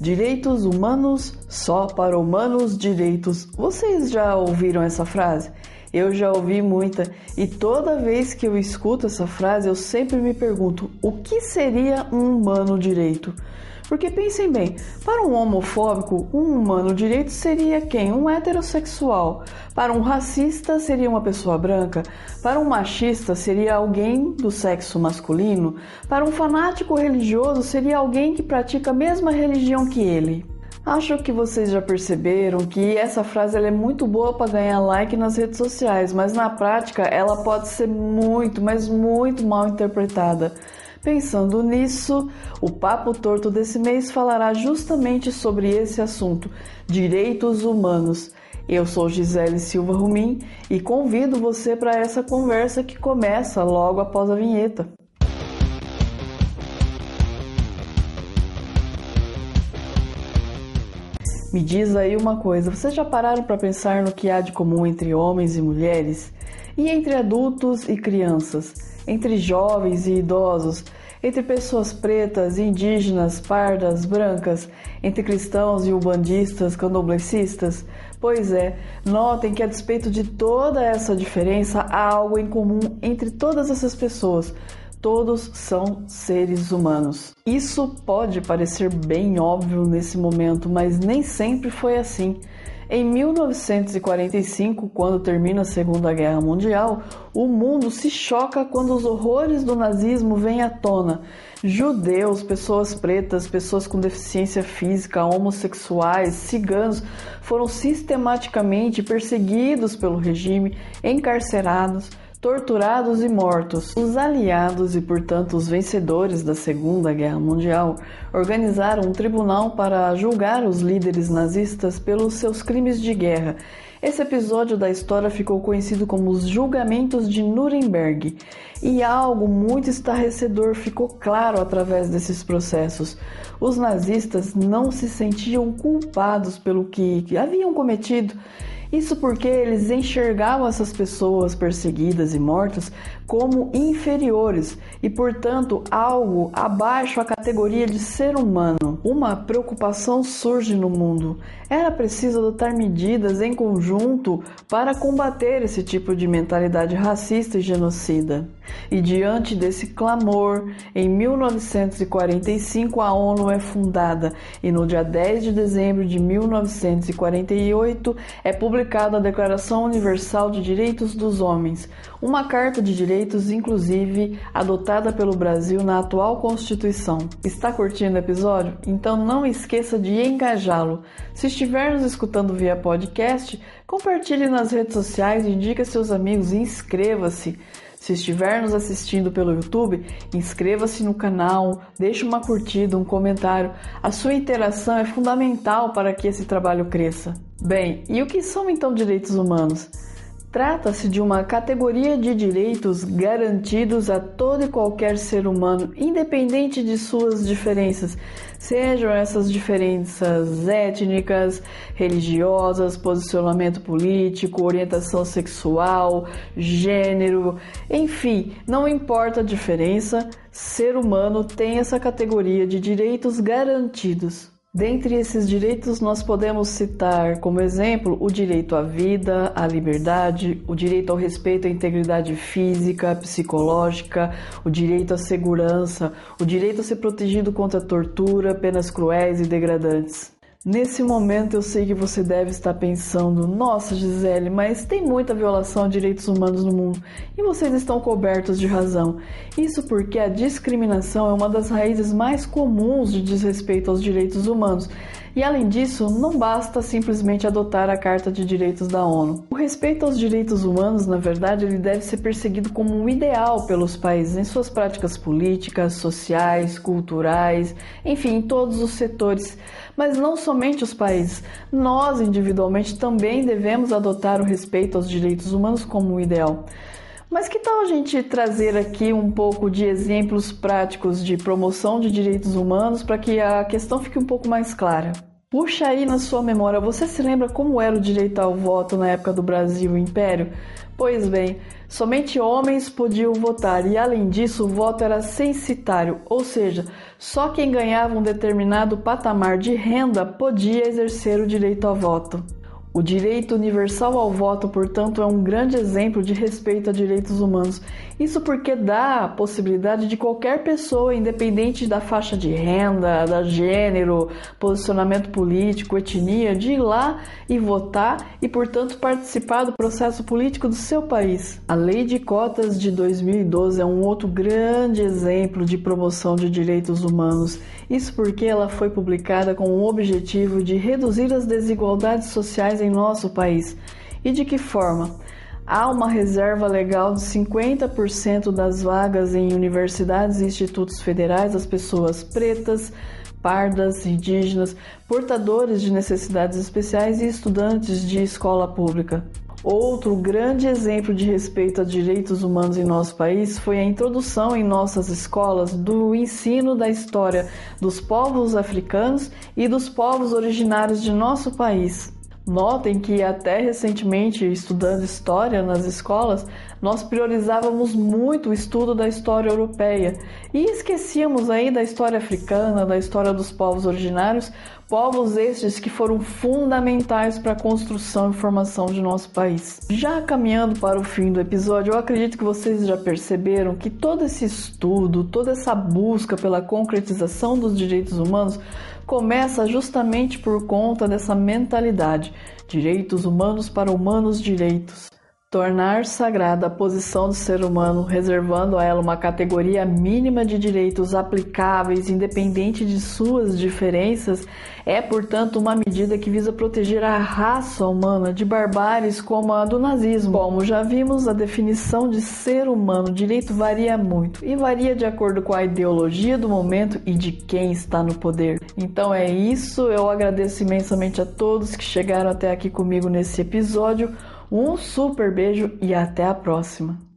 Direitos humanos só para humanos direitos. Vocês já ouviram essa frase? Eu já ouvi muita e toda vez que eu escuto essa frase eu sempre me pergunto o que seria um humano direito? Porque pensem bem, para um homofóbico, um humano direito seria quem? Um heterossexual. Para um racista, seria uma pessoa branca. Para um machista, seria alguém do sexo masculino. Para um fanático religioso, seria alguém que pratica a mesma religião que ele. Acho que vocês já perceberam que essa frase é muito boa para ganhar like nas redes sociais, mas na prática ela pode ser muito, mas muito mal interpretada. Pensando nisso, o Papo Torto desse mês falará justamente sobre esse assunto: direitos humanos. Eu sou Gisele Silva Rumim e convido você para essa conversa que começa logo após a vinheta. Me diz aí uma coisa, vocês já pararam para pensar no que há de comum entre homens e mulheres? E entre adultos e crianças? entre jovens e idosos, entre pessoas pretas, indígenas, pardas, brancas, entre cristãos e ubandistas, candomblecistas? Pois é, notem que a despeito de toda essa diferença, há algo em comum entre todas essas pessoas. Todos são seres humanos. Isso pode parecer bem óbvio nesse momento, mas nem sempre foi assim. Em 1945, quando termina a Segunda Guerra Mundial, o mundo se choca quando os horrores do nazismo vêm à tona. Judeus, pessoas pretas, pessoas com deficiência física, homossexuais, ciganos foram sistematicamente perseguidos pelo regime, encarcerados, torturados e mortos. Os aliados e, portanto, os vencedores da Segunda Guerra Mundial organizaram um tribunal para julgar os líderes nazistas pelos seus crimes de guerra. Esse episódio da história ficou conhecido como os Julgamentos de Nuremberg, e algo muito estarrecedor ficou claro através desses processos. Os nazistas não se sentiam culpados pelo que haviam cometido isso porque eles enxergavam essas pessoas perseguidas e mortas como inferiores e, portanto, algo abaixo a categoria de ser humano. Uma preocupação surge no mundo. Era preciso adotar medidas em conjunto para combater esse tipo de mentalidade racista e genocida. E diante desse clamor, em 1945 a ONU é fundada e no dia 10 de dezembro de 1948 é publicada a Declaração Universal de Direitos dos Homens, uma carta de direitos inclusive adotada pelo Brasil na atual Constituição. Está curtindo o episódio? Então não esqueça de engajá-lo. Se estiver nos escutando via podcast, compartilhe nas redes sociais, indique a seus amigos e inscreva-se. Se estiver nos assistindo pelo YouTube, inscreva-se no canal, deixe uma curtida, um comentário. A sua interação é fundamental para que esse trabalho cresça. Bem, e o que são então direitos humanos? Trata-se de uma categoria de direitos garantidos a todo e qualquer ser humano, independente de suas diferenças, sejam essas diferenças étnicas, religiosas, posicionamento político, orientação sexual, gênero, enfim, não importa a diferença, ser humano tem essa categoria de direitos garantidos. Dentre esses direitos, nós podemos citar como exemplo o direito à vida, à liberdade, o direito ao respeito à integridade física, psicológica, o direito à segurança, o direito a ser protegido contra tortura, penas cruéis e degradantes. Nesse momento eu sei que você deve estar pensando: nossa, Gisele, mas tem muita violação a direitos humanos no mundo e vocês estão cobertos de razão. Isso porque a discriminação é uma das raízes mais comuns de desrespeito aos direitos humanos. E além disso, não basta simplesmente adotar a Carta de Direitos da ONU. O respeito aos direitos humanos, na verdade, ele deve ser perseguido como um ideal pelos países em suas práticas políticas, sociais, culturais, enfim, em todos os setores mas não somente os países. Nós, individualmente, também devemos adotar o respeito aos direitos humanos como um ideal. Mas que tal a gente trazer aqui um pouco de exemplos práticos de promoção de direitos humanos para que a questão fique um pouco mais clara? Puxa aí na sua memória, você se lembra como era o direito ao voto na época do Brasil Império? Pois bem, somente homens podiam votar e, além disso, o voto era censitário, ou seja, só quem ganhava um determinado patamar de renda podia exercer o direito ao voto. O direito universal ao voto, portanto, é um grande exemplo de respeito a direitos humanos. Isso porque dá a possibilidade de qualquer pessoa, independente da faixa de renda, da gênero, posicionamento político, etnia, de ir lá e votar e, portanto, participar do processo político do seu país. A Lei de Cotas de 2012 é um outro grande exemplo de promoção de direitos humanos. Isso porque ela foi publicada com o objetivo de reduzir as desigualdades sociais em nosso país. E de que forma? Há uma reserva legal de 50% das vagas em universidades e institutos federais às pessoas pretas, pardas, indígenas, portadores de necessidades especiais e estudantes de escola pública. Outro grande exemplo de respeito a direitos humanos em nosso país foi a introdução em nossas escolas do ensino da história dos povos africanos e dos povos originários de nosso país. Notem que até recentemente, estudando história nas escolas, nós priorizávamos muito o estudo da história europeia e esquecíamos aí da história africana, da história dos povos originários, povos estes que foram fundamentais para a construção e formação de nosso país. Já caminhando para o fim do episódio, eu acredito que vocês já perceberam que todo esse estudo, toda essa busca pela concretização dos direitos humanos começa justamente por conta dessa mentalidade: direitos humanos para humanos direitos. Tornar sagrada a posição do ser humano, reservando a ela uma categoria mínima de direitos aplicáveis, independente de suas diferenças, é, portanto, uma medida que visa proteger a raça humana de barbáries como a do nazismo. Como já vimos, a definição de ser humano direito varia muito e varia de acordo com a ideologia do momento e de quem está no poder. Então é isso, eu agradeço imensamente a todos que chegaram até aqui comigo nesse episódio. Um super beijo e até a próxima!